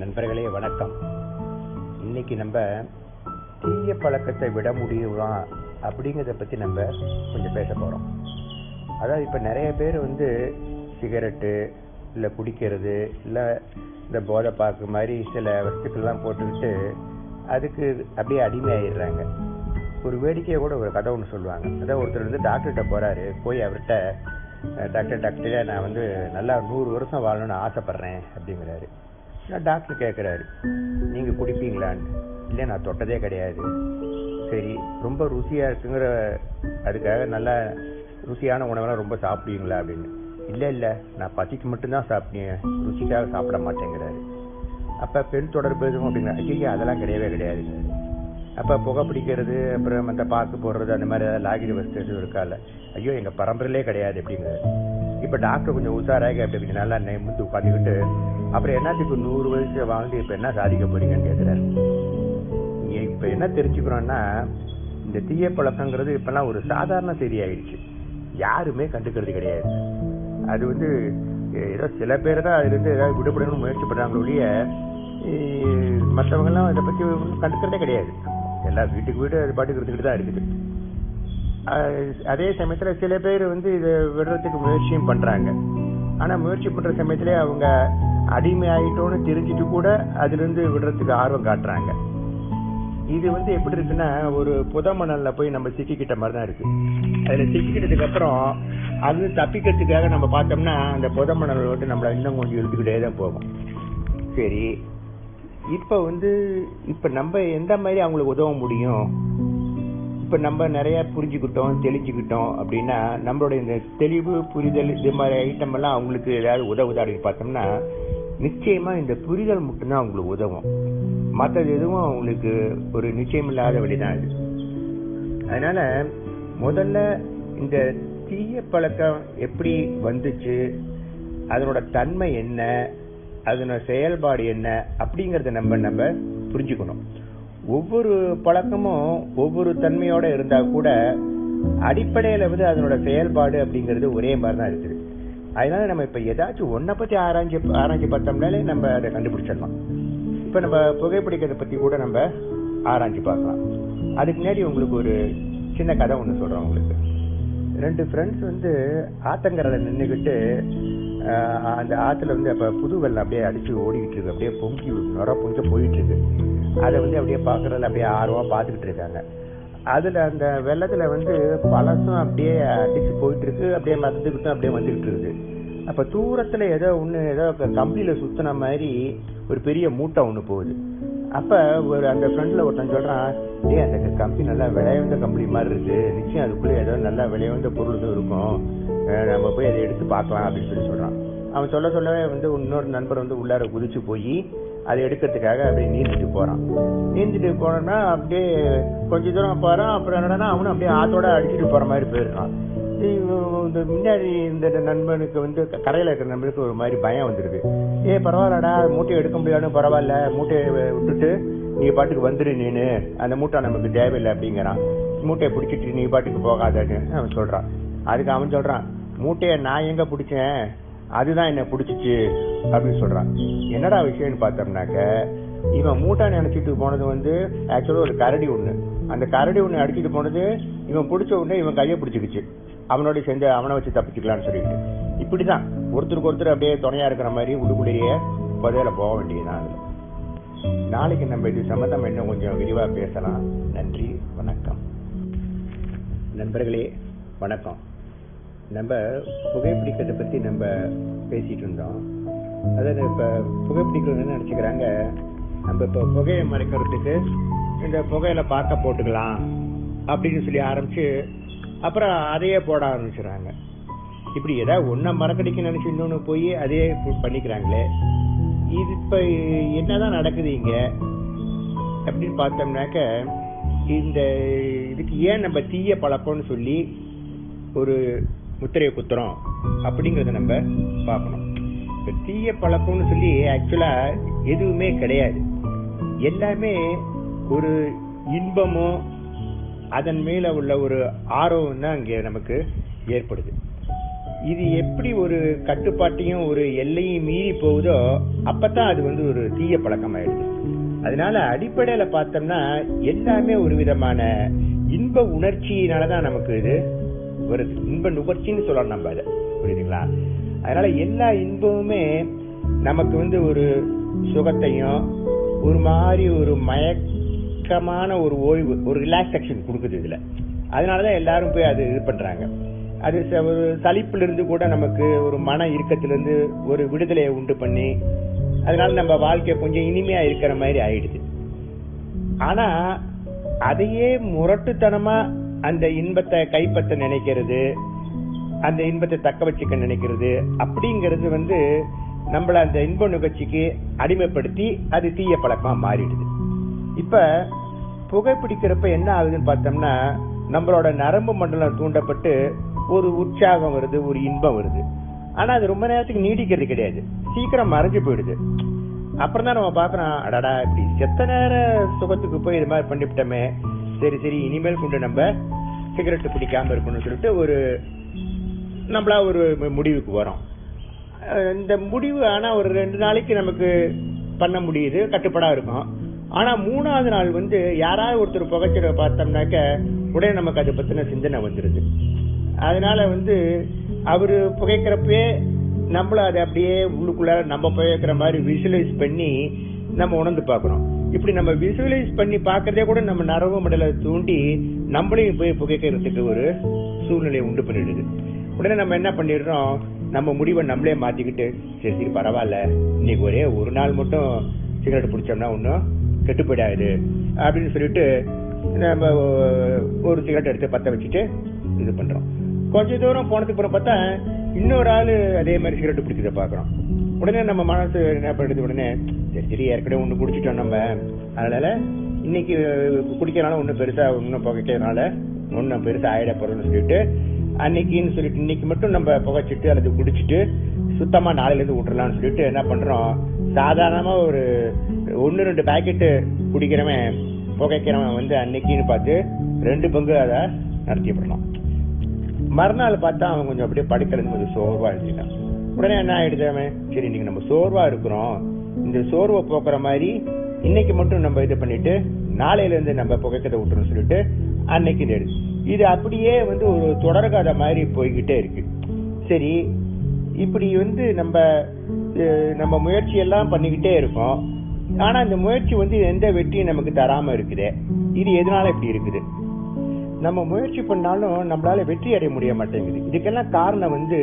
நண்பர்களே வணக்கம். இன்னைக்கு நம்ம தீய பழக்கத்தை விட முடியுமா அப்படிங்கிறத பத்தி நம்ம கொஞ்சம் பேச போறோம். அதாவது இப்ப நிறைய பேர் வந்து சிகரெட்டு இல்ல குடிக்கிறது இல்ல இந்த போதை பாக்கு மாதிரி சில வஸ்துக்கள்லாம் போட்டுக்கிட்டு அதுக்கு அப்படியே அடிமையாயிடுறாங்க. ஒரு வேடிக்கையை கூட ஒரு கதை ஒன்று சொல்லுவாங்க. அதான் ஒருத்தர் வந்து டாக்டர்கிட்ட போறாரு போய் அவர்கிட்ட டாக்டர் டாக்டரே நான் வந்து நல்லா நூறு வருஷம் வாழணும்னு ஆசைப்படுறேன் அப்படிங்கிறாரு. டாக்டர் கேட்குறாரு நீங்கள் குடிப்பீங்களான்னு இல்லை நான் தொட்டதே கிடையாது. சரி ரொம்ப ருசியாக இருக்குங்கிற அதுக்காக நல்லா ருசியான உணவெல்லாம் ரொம்ப சாப்பிடுவீங்களா அப்படின்னு. இல்லை இல்லை நான் பசிக்கு மட்டும்தான் சாப்பிட்டேன் ருசிக்காக சாப்பிட மாட்டேங்கிறாரு. அப்போ பெண் தொடர்பு எதுவும் அப்படிங்கிற ஐயா அதெல்லாம் கிடையவே கிடையாதுங்க அப்போ புகை பிடிக்கிறது அப்புறம் அந்த பாக்கு போடுறது அந்த மாதிரி ஏதாவது லாகிரி வசதி எதுவும் இருக்கால ஐயோ எங்கள் பரம்பரையிலே கிடையாது அப்படிங்கிறாரு. இப்ப டாக்டர் கொஞ்சம் உஷாராக அப்படி கொஞ்சம் நல்லா நிமிந்து உட்காந்துக்கிட்டு அப்புறம் என்னத்துக்கு நூறு வயசு வாழ்ந்து இப்ப என்ன சாதிக்க போறீங்கன்னு கேக்குறாரு. இங்க இப்ப என்ன தெரிஞ்சுக்கிறோம்னா இந்த தீய பழக்கங்கிறது இப்பெல்லாம் ஒரு சாதாரண செய்தி ஆயிடுச்சு யாருமே கண்டுக்கிறது கிடையாது. அது வந்து ஏதோ சில பேர் தான் அதுலேருந்து ஏதாவது விடுபடணும்னு முயற்சி பண்றாங்களே ஒழிய மற்றவங்கெல்லாம் இதை பத்தி கண்டுக்கிறதே கிடையாது. எல்லா வீட்டுக்கு வீடு அது பாட்டுக்கு இருந்துக்கிட்டு தான் இருக்குது. அதே சமயத்துல சில பேர் வந்து இதை விடுறதுக்கு முயற்சியும் பண்றாங்க. ஆனா முயற்சி பண்ற சமயத்துல அவங்க அடிமை ஆயிட்டோன்னு தெரிஞ்சுட்டு கூட அதுல இருந்து விடுறதுக்கு ஆர்வம் காட்டுறாங்க. இது வந்து எப்படி இருக்குன்னா ஒரு புத மணல்ல போய் நம்ம சிக்கிக்கிட்ட மாதிரி தான் இருக்கு. அதுல சிக்கிக்கிட்டதுக்கு அப்புறம் அது தப்பிக்கிறதுக்காக நம்ம பார்த்தோம்னா அந்த புத மணல் விட்டு நம்மள இன்னும் கொஞ்சம் இழுத்துக்கிட்டே தான் போகும். சரி இப்ப வந்து இப்ப நம்ம எந்த மாதிரி அவங்களுக்கு உதவ முடியும்? இப்போ நம்ம நிறைய புரிஞ்சுக்கிட்டோம் தெளிஞ்சுக்கிட்டோம் அப்படின்னா நம்மளுடைய இந்த தெளிவு புரிதல் இது மாதிரி ஐட்டம் எல்லாம் அவங்களுக்கு ஏதாவது உதவுதா அப்படின்னு பார்த்தோம்னா நிச்சயமா இந்த புரிதல் மட்டும்தான் அவங்களுக்கு உதவும். மற்றது எதுவும் அவங்களுக்கு ஒரு நிச்சயம் இல்லாத வழிதான் இது அதனால முதல்ல இந்த தீய பழக்கம் எப்படி வந்துச்சு அதனோட தன்மை என்ன அதனோட செயல்பாடு என்ன அப்படிங்கறத நம்ம நம்ம புரிஞ்சுக்கணும். ஒவ்வொரு பழக்கமும் ஒவ்வொரு தன்மையோட இருந்தா கூட அடிப்படையில வந்து அதனோட செயல்பாடு அப்படிங்கிறது ஒரே மாதிரி தான் இருக்குது. அதனால நம்ம இப்ப ஏதாச்சும் ஒன்றை பத்தி ஆராய்ச்சி ஆராய்ச்சி பார்த்தோம்னாலே நம்ம அதை கண்டுபிடிச்சிடலாம். இப்ப நம்ம புகைப்பிடிக்கிறத பத்தி கூட நம்ம ஆராய்ச்சி பார்க்கலாம். அதுக்கு முன்னாடி உங்களுக்கு ஒரு சின்ன கதை ஒன்று சொல்றேன் உங்களுக்கு. ரெண்டு ஃப்ரெண்ட்ஸ் வந்து ஆத்தங்கரையில நின்றுக்கிட்டு அந்த ஆற்றுல வந்து அப்போ புது வெள்ளம் அப்படியே அடிச்சு ஓடிக்கிட்டு இருக்கு. அப்படியே பொங்கி நுர பொங்க போயிட்டு இருக்கு. அதை வந்து அப்படியே பாக்குறதுல அப்படியே ஆர்வமாக பாத்துக்கிட்டு இருக்காங்க. அதுல அந்த வெள்ளத்துல வந்து பழசும் அப்படியே அடிச்சு போயிட்டு இருக்கு அப்படியே மறந்துக்கிட்டும் அப்படியே வந்துகிட்டு இருக்கு அப்ப தூரத்துல ஏதோ ஒண்ணு ஏதோ கம்பியில சுற்றின மாதிரி ஒரு பெரிய மூட்டை ஒண்ணு போகுது. அப்ப ஒரு அந்த ஃப்ரெண்டில் ஒருத்தன் சொல்றான் டேய் அந்த கம்பி நல்லா விளையாந்த கம்பி மாதிரி இருக்கு. நிச்சயம் அதுக்குள்ள ஏதோ நல்லா விளையாந்த பொருள் இருக்கும். நம்ம போய் அதை எடுத்து பார்க்கலாம் அப்படின்னு சொல்லி சொல்றான். அவன் சொல்ல சொல்லவே வந்து இன்னொரு நண்பர் வந்து உள்ளார குதிச்சு போய் அதை எடுக்கிறதுக்காக அப்படியே நீந்திட்டு போறான். நீந்திட்டு போனோம்னா அப்படியே கொஞ்ச தூரம் போறான். அப்புறம் என்னன்னா அவனும் அப்படியே ஆத்தோட அடிச்சுட்டு போற மாதிரி போயிருக்கான். இந்த முன்னாடி இந்த நண்பனுக்கு வந்து கரையில் இருக்கிற நண்பனுக்கு ஒரு மாதிரி பயம் வந்துடுது ஏ பரவாயில்லடா மூட்டையை எடுக்க முடியாதுன்னு பரவாயில்ல. மூட்டையை விட்டுட்டு நீ பாட்டுக்கு வந்துடு நீனு. அந்த மூட்டை நமக்கு தேவையில்லை அப்படிங்கிறான். மூட்டையை பிடிச்சிட்டு நீ பாட்டுக்கு போகாதன்னு அவன் சொல்றான். அதுக்கு அவன் சொல்றான் மூட்டையை நான் எங்க பிடிச்சேன்? அதுதான் என்ன பிடிச்சிச்சு அப்படின்னு சொல்றான் என்னடா விஷயம்னு பார்த்தோம்னாக்க இவன் மூட்டை நினைச்சிட்டு போனது வந்து ஆக்சுவலாக ஒரு கரடி ஒன்று அந்த கரடி ஒன்று அடிச்சிட்டு போனது இவன் பிடிச்ச உடனே இவன் கையை பிடிச்சிக்கிச்சு. அவனோட சேர்ந்து அவனை வச்சு தப்பிச்சுக்கலாம்னு சொல்லிட்டு. இப்படிதான். ஒருத்தருக்கு ஒருத்தர் அப்படியே துணையா இருக்கிற மாதிரி உள்ளுக்குள்ளேயே புதையில போக வேண்டியதுதான் அதுல. நாளைக்கு நம்ம இது சம்மந்தம் இன்னும் கொஞ்சம் விரிவா பேசலாம். நன்றி வணக்கம். நண்பர்களே வணக்கம். நம்ம புகைப்பிடிக்கிறத பற்றி நம்ம பேசிகிட்டு இருந்தோம். அதாவது இப்போ புகைப்பிடிக்கிறவங்க நினச்சிக்கிறாங்க? நம்ம இப்போ புகையை மறைக்கிறதுக்கு இந்த புகையில பார்க்க போட்டுக்கலாம் அப்படின்னு சொல்லி ஆரம்பிச்சு அப்புறம் அதையே போட ஆரம்பிச்சுறாங்க. இப்படி ஏதாவது ஒன்றை மறக்கடிக்க நினச்சி இன்னொன்று போய் அதே பண்ணிக்கிறாங்களே. இது இப்போ என்னதான் நடக்குது இங்கே? அப்படின்னு பார்த்தோம்னாக்க இந்த இதுக்கு ஏன் நம்ம தீய பழக்கம்னு சொல்லி ஒரு முத்திரையை குத்துறோம். அப்படிங்கறத நம்ம பார்க்கணும். இப்ப தீய பழக்கம்னு சொல்லி ஆக்சுவலா எதுவுமே கிடையாது. எல்லாமே ஒரு இன்பமோ அதன் மேல உள்ள ஒரு ஆர்வம் தான் அங்கே நமக்கு ஏற்படுது. இது எப்படி ஒரு கட்டுப்பாட்டையும் ஒரு எல்லையும் மீறி போகுதோ அப்பதான் அது வந்து ஒரு தீய பழக்கமாயிடுது. அதனால அடிப்படையில பார்த்தோம்னா எல்லாமே ஒரு விதமான இன்ப உணர்ச்சியினாலதான் நமக்கு இது வருது. இன்ப நுகர்ச்சின்னு சொல்லலாம் நம்ம அதை. புரியுதுங்களா? அதனால எல்லா இன்பமுமே நமக்கு வந்து ஒரு சுகத்தையும் ஒரு மாதிரி ஒரு மயக்கமான ஒரு ஓய்வு ஒரு ரிலாக்ஸேஷன் கொடுக்குது இதுல. அதனாலதான் எல்லாரும் போய் அது இது பண்றாங்க. அது ச- ஒரு சலிப்புல இருந்து கூட நமக்கு ஒரு மன இறுக்கத்திலிருந்து ஒரு விடுதலையை உண்டு பண்ணி அதனால நம்ம வாழ்க்கை கொஞ்சம் இனிமையா இருக்கிற மாதிரி ஆயிடுது. ஆனா அதையே முரட்டுத்தனமா அந்த இன்பத்தை கைப்பற்ற நினைக்கிறது அந்த இன்பத்தை தக்க வச்சுக்க நினைக்கிறது அப்படிங்கிறது வந்து நம்மள அந்த இன்ப நிகழ்ச்சிக்கு அடிமைப்படுத்தி அது தீய பழக்கமா மாறிடுது. இப்ப புகைப்பிடிக்கிறப்ப என்ன ஆகுதுன்னு பார்த்தோம்னா நம்மளோட நரம்பு மண்டலம் தூண்டப்பட்டு ஒரு உற்சாகம் வருது ஒரு இன்பம் வருது. ஆனா அது ரொம்ப நேரத்துக்கு நீடிக்கிறது கிடையாது. சீக்கிரம் மறைஞ்சு போயிடுது. அப்புறம் தான் நம்ம பாக்குறோம் அடடா இப்படி செத்த நேர சுகத்துக்கு போய் இது மாதிரி பண்ணிவிட்டோமே. சரி சரி இனிமேல் கொண்டு நம்ம சிகரெட் பிடிக்காம இருக்கணும்னு சொல்லிட்டு ஒரு நம்மளா ஒரு முடிவுக்கு வரோம். இந்த முடிவு ஆனா ஒரு ரெண்டு நாளைக்கு நமக்கு பண்ண முடியுது கட்டுப்படா இருக்கும். ஆனா மூணாவது நாள் வந்து யாராவது ஒருத்தர் புகைச்சிட பார்த்தோம்னாக்க உடனே நமக்கு அதை பத்தின சிந்தனை வந்துருது. அதனால வந்து அவரு புகைக்கிறப்பே நம்மள அதை அப்படியே உள்ளுக்குள்ள நம்ம புகைக்கிற மாதிரி விசுவலைஸ் பண்ணி நம்ம உணர்ந்து பார்க்குறோம் இப்படி நம்ம விசுவலைஸ் பண்ணி பார்க்குறதே கூட நம்ம நரவு மடலை தூண்டி நம்மளையும் போய் புகைக்கிறதுக்கு ஒரு சூழ்நிலையை உண்டு பண்ணிடுது. உடனே நம்ம என்ன பண்ணிடுறோம்? நம்ம முடிவை நம்மளே மாத்திக்கிட்டு சரி சரி பரவாயில்ல. இன்னைக்கு ஒரே ஒரு நாள் மட்டும் சிகரெட் பிடிச்சோம்னா ஒன்றும் கெட்டு போயிடாது. அப்படின்னு சொல்லிட்டு நம்ம ஒரு சிகரெட் எடுத்து பற்ற வச்சுட்டு இது பண்ணுறோம் கொஞ்ச தூரம் போனதுக்கு அப்புறம் பார்த்தா இன்னொரு ஆள் அதே மாதிரி சிகரெட் பிடிக்கிறத பார்க்குறோம். உடனே நம்ம மனசு என்ன பண்ணுறது உடனே சரி சரி ஏற்கனவே ஒன்று குடிச்சிட்டோம் நம்ம. அதனால இன்னைக்கு குடிக்கிறனால ஒன்றும் பெருசா ஒன்றும் புகைக்கிறதுனால ஒன்றும் பெருசா ஆயிட போறோம்னு சொல்லிட்டு அன்னைக்குன்னு சொல்லிட்டு இன்னைக்கு மட்டும் நம்ம புகைச்சிட்டு அல்லது குடிச்சிட்டு சுத்தமா நாளையில இருந்து விட்டுறலாம்னு சொல்லிட்டு என்ன பண்றோம்? சாதாரணமா ஒரு ஒன்னு ரெண்டு பாக்கெட்டு குடிக்கிறவன் புகைக்கிறவன் வந்து அன்னைக்குன்னு பார்த்து ரெண்டு பங்கு அதை நடத்திவிடலாம் மறுநாள் பார்த்தா அவன் கொஞ்சம் அப்படியே படுக்கிறது கொஞ்சம் சோர்வா எழுதிட்டான் உடனே என்ன ஆயிடுது அவன்? சரி இன்னைக்கு நம்ம சோர்வா இருக்கிறோம். இந்த சோர்வை போக்குற மாதிரி இன்னைக்கு மட்டும் நம்ம இது பண்ணிட்டு நாளையில இருந்து நம்ம புகைக்கதை விட்டுறோம்னு சொல்லிட்டு அன்னைக்கு இது இது அப்படியே வந்து ஒரு தொடர்காத மாதிரி போய்கிட்டே இருக்கு. சரி இப்படி வந்து நம்ம நம்ம முயற்சி எல்லாம் பண்ணிக்கிட்டே இருக்கோம். ஆனா இந்த முயற்சி வந்து எந்த வெற்றியும் நமக்கு தராம இருக்குது. இது எதனால இப்படி இருக்குது? நம்ம முயற்சி பண்ணாலும் நம்மளால வெற்றி அடைய முடிய மாட்டேங்குது. இதுக்கெல்லாம் காரணம் வந்து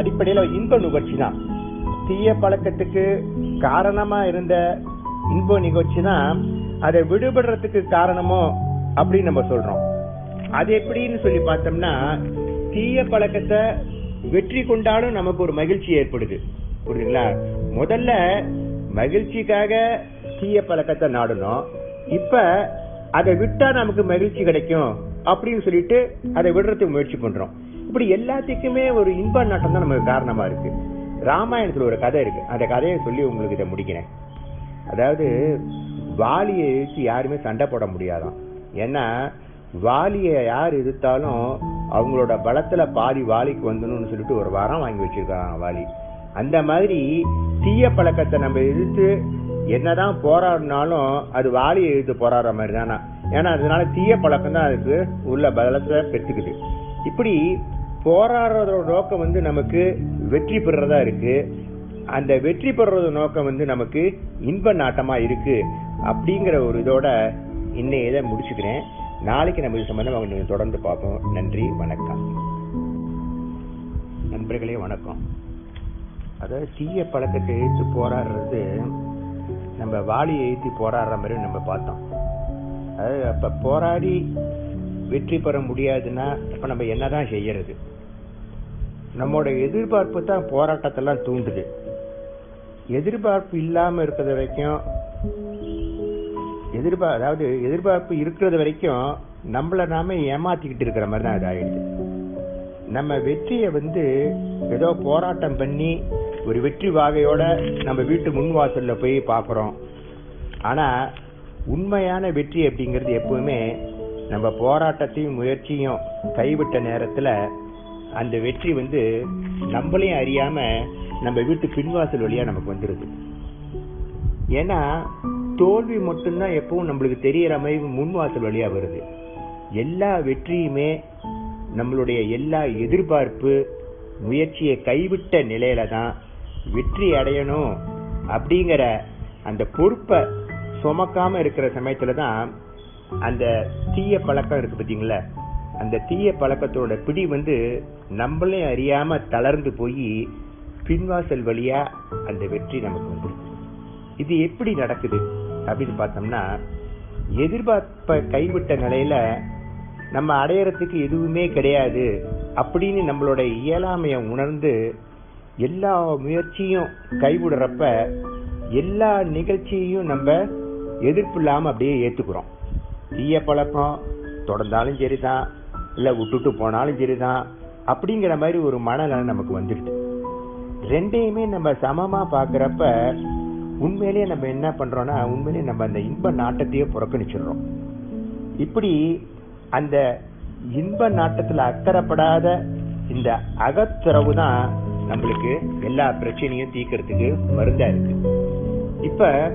அடிப்படையில இன்ப நுகர்ச்சி தான். தீய பழக்கத்துக்கு காரணமா இருந்த இன்ப நிகழ்ச்சி தான் அதை விடுபடுறதுக்கு காரணமோ அப்படின்னு நம்ம சொல்றோம். அது எப்படின்னு சொல்லி பார்த்தோம்னா தீய பழக்கத்தை வெற்றி கொண்டாலும் நமக்கு ஒரு மகிழ்ச்சி ஏற்படுது. புரியுதுங்களா? முதல்ல மகிழ்ச்சிக்காக தீய பழக்கத்தை நாடணும். இப்ப அதை விட்டா நமக்கு மகிழ்ச்சி கிடைக்கும் அப்படின்னு சொல்லிட்டு அதை விடுறதுக்கு முயற்சி பண்றோம். இப்படி எல்லாத்துக்குமே ஒரு இன்ப நாட்டம் தான் நமக்கு காரணமா இருக்கு. ராமாயணத்துல ஒரு கதை இருக்கு. அந்த கதையை சொல்லி உங்களுக்கு இதை முடிக்கிறேன். அதாவது வாலியை இழுத்து யாருமே சண்டை போட முடியாதான். ஏன்னா வாலியை யார் எதிர்த்தாலும் அவங்களோட பலத்தில் பாதி வாலிக்கு வந்துணும்னு சொல்லிட்டு ஒரு வாரம் வாங்கி வச்சிருக்காங்க வாலி. அந்த மாதிரி தீய பழக்கத்தை நம்ம எதிர்த்து என்னதான் போராடினாலும் அது வாலியை இழுத்து போராடுற மாதிரி தானா. ஏன்னா அதனால தீய பழக்கம் தான் அதுக்கு உள்ள பலத்தை பெற்றுக்குது இப்படி போராடுறதோட நோக்கம் வந்து நமக்கு வெற்றி பெறதா இருக்கு. அந்த வெற்றி பெறுறது நோக்கம் வந்து நமக்கு இன்ப நாட்டமா இருக்கு அப்படிங்கிற ஒரு இதோட இன்னைய இதை முடிச்சுக்கிறேன். நாளைக்கு நம்ம இது சம்பந்தமா நீங்கள் தொடர்ந்து பார்ப்போம். நன்றி வணக்கம். நண்பர்களே வணக்கம். அதாவது தீய பழக்கத்தை எழுத்து போராடுறது நம்ம வாலியை எழுத்து போராடுற மாதிரி நம்ம பார்த்தோம். அதாவது அப்ப போராடி வெற்றி பெற முடியாதுன்னா இப்போ நம்ம என்னதான் செய்யறது? நம்மளோட எதிர்பார்ப்பு தான் போராட்டத்தெல்லாம் தூண்டுது. எதிர்பார்ப்பு இல்லாம இருக்கிறது வரைக்கும் எதிர்பார் அதாவது எதிர்பார்ப்பு இருக்கிறது வரைக்கும் நம்மளை நாம ஏமாத்திக்கிட்டு இருக்கிற மாதிரி தான் அது ஆயிடுது. நம்ம வெற்றியை வந்து ஏதோ போராட்டம் பண்ணி ஒரு வெற்றி வாகையோட நம்ம வீட்டு முன் வாசல்ல போய் பார்க்குறோம். ஆனா உண்மையான வெற்றி அப்படிங்கிறது எப்பவுமே நம்ம போராட்டத்தையும் முயற்சியும் கைவிட்ட நேரத்துல அந்த வெற்றி வந்து நம்மளையும் அறியாம நம்ம வீட்டு பின்வாசல் வழியா நமக்கு வந்துருது. ஏன்னா தோல்வி மட்டும்தான் எப்பவும் நம்மளுக்கு தெரியற மாதிரி முன்வாசல் வழியா வருது. எல்லா வெற்றியுமே நம்மளுடைய எல்லா எதிர்பார்ப்பு முயற்சியை கைவிட்ட நிலையில தான் வெற்றி அடையணும் அப்படிங்கிற அந்த பொறுப்பை சுமக்காம இருக்கிற சமயத்துல தான் அந்த தீய பழக்கம் இருக்கு பார்த்தீங்களா அந்த தீய பழக்கத்தோட பிடி வந்து நம்மளே அறியாம தளர்ந்து போய் பின்வாசல் வழியா அந்த வெற்றி நமக்கு வந்து இது எப்படி நடக்குது அப்படின்னு பார்த்தோம்னா எதிர்பார்ப்பை கைவிட்ட நிலையில நம்ம அடையறதுக்கு எதுவுமே கிடையாது அப்படின்னு நம்மளோட இயலாமையை உணர்ந்து எல்லா முயற்சியும் கைவிடுறப்ப எல்லா நிகழ்ச்சியையும் நம்ம எதிர்ப்பு இல்லாமல் அப்படியே ஏற்றுக்கிறோம் தீய பழக்கம் தொடர்ந்தாலும் சரிதான் இல்லை விட்டுட்டு போனாலும் சரிதான் அப்படிங்கிற மாதிரி ஒரு மனநலம் நமக்கு வந்துடுது. ரெண்டையுமே நம்ம சமமா பாக்குறப்ப உண்மையிலேயே நம்ம என்ன பண்றோம்னா உண்மையிலேயே நம்ம அந்த இன்ப நாட்டத்தையே புறக்கணிச்சிடுறோம். இப்படி அந்த இன்ப நாட்டத்துல அக்கறைப்படாத இந்த அகத்துறவு தான் நம்மளுக்கு எல்லா பிரச்சனையும் தீக்கிறதுக்கு மருந்தா இருக்கு. இப்ப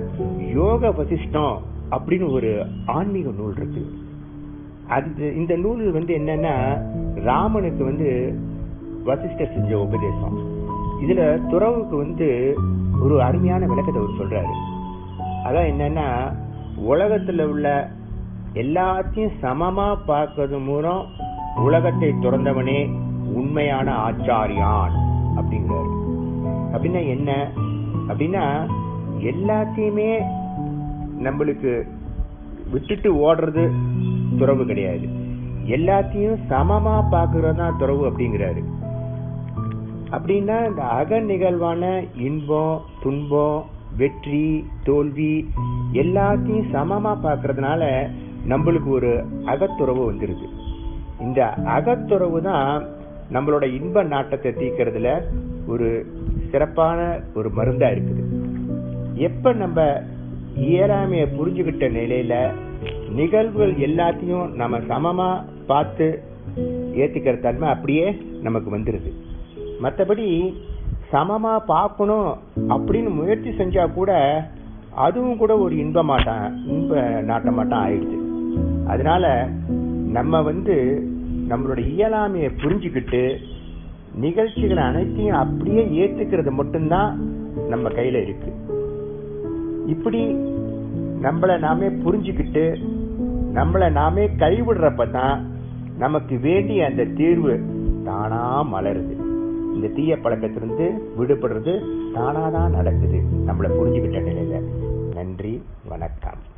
யோக வசிஷ்டம் அப்படின்னு ஒரு ஆன்மீக நூல் இருக்கு. அது இந்த நூல் வந்து என்னன்னா ராமனுக்கு வந்து வசிஷ்டர் செஞ்ச உபதேசம். இதுல துறவுக்கு வந்து ஒரு அருமையான விளக்கத்தை அவர் சொல்றாரு. அதான் என்னன்னா உலகத்துல உள்ள எல்லாத்தையும் சமமா பார்க்கறது மூலம் உலகத்தை துறந்தவனே உண்மையான ஆச்சாரியான் அப்படிங்கிறாரு. அப்படின்னா என்ன? அப்படின்னா எல்லாத்தையுமே நம்மளுக்கு விட்டுட்டு ஓடுறது துறவு கிடையாது. எல்லாத்தையும் சமமா பார்க்கறது தான் துறவு அப்படிங்கிறாரு. அப்படின்னா இந்த அக நிகழ்வான இன்பம் துன்பம் வெற்றி தோல்வி எல்லாத்தையும் சமமா பார்க்கறதுனால நம்மளுக்கு ஒரு அகத்துறவு வந்துருது. இந்த அகத்துறவு தான் நம்மளோட இன்ப நாட்டத்தை தீக்கிறதுல ஒரு சிறப்பான ஒரு மருந்தா இருக்குது. எப்ப நம்ம இயலாமையை புரிஞ்சுக்கிட்ட நிலையில நிகழ்வுகள் எல்லாத்தையும் நம்ம சமமா பார்த்து ஏத்துக்கிற தன்மை அப்படியே நமக்கு வந்துருது. மற்றபடி சமமா பார்க்கணும் அப்படின்னு முயற்சி செஞ்சா கூட அதுவும் கூட ஒரு இன்பமாட்டான் இன்ப நாட்ட மாட்டம் ஆயிடுது அதனால நம்ம வந்து நம்மளோட இயலாமையை புரிஞ்சுக்கிட்டு நிகழ்ச்சிகள் அனைத்தையும் அப்படியே ஏத்துக்கிறது மட்டும்தான் நம்ம கையில இருக்கு. இப்படி நம்மளை நாமே புரிஞ்சுக்கிட்டு நம்மளை நாமே கைவிடுறப்ப தான் நமக்கு வேண்டிய அந்த தீர்வு தானா மலருது. இந்த தீய பழக்கத்திலிருந்து விடுபடுறது தானாக தான் நடக்குது. நம்மளை புரிஞ்சுக்கிட்ட நிலையில். நன்றி வணக்கம்.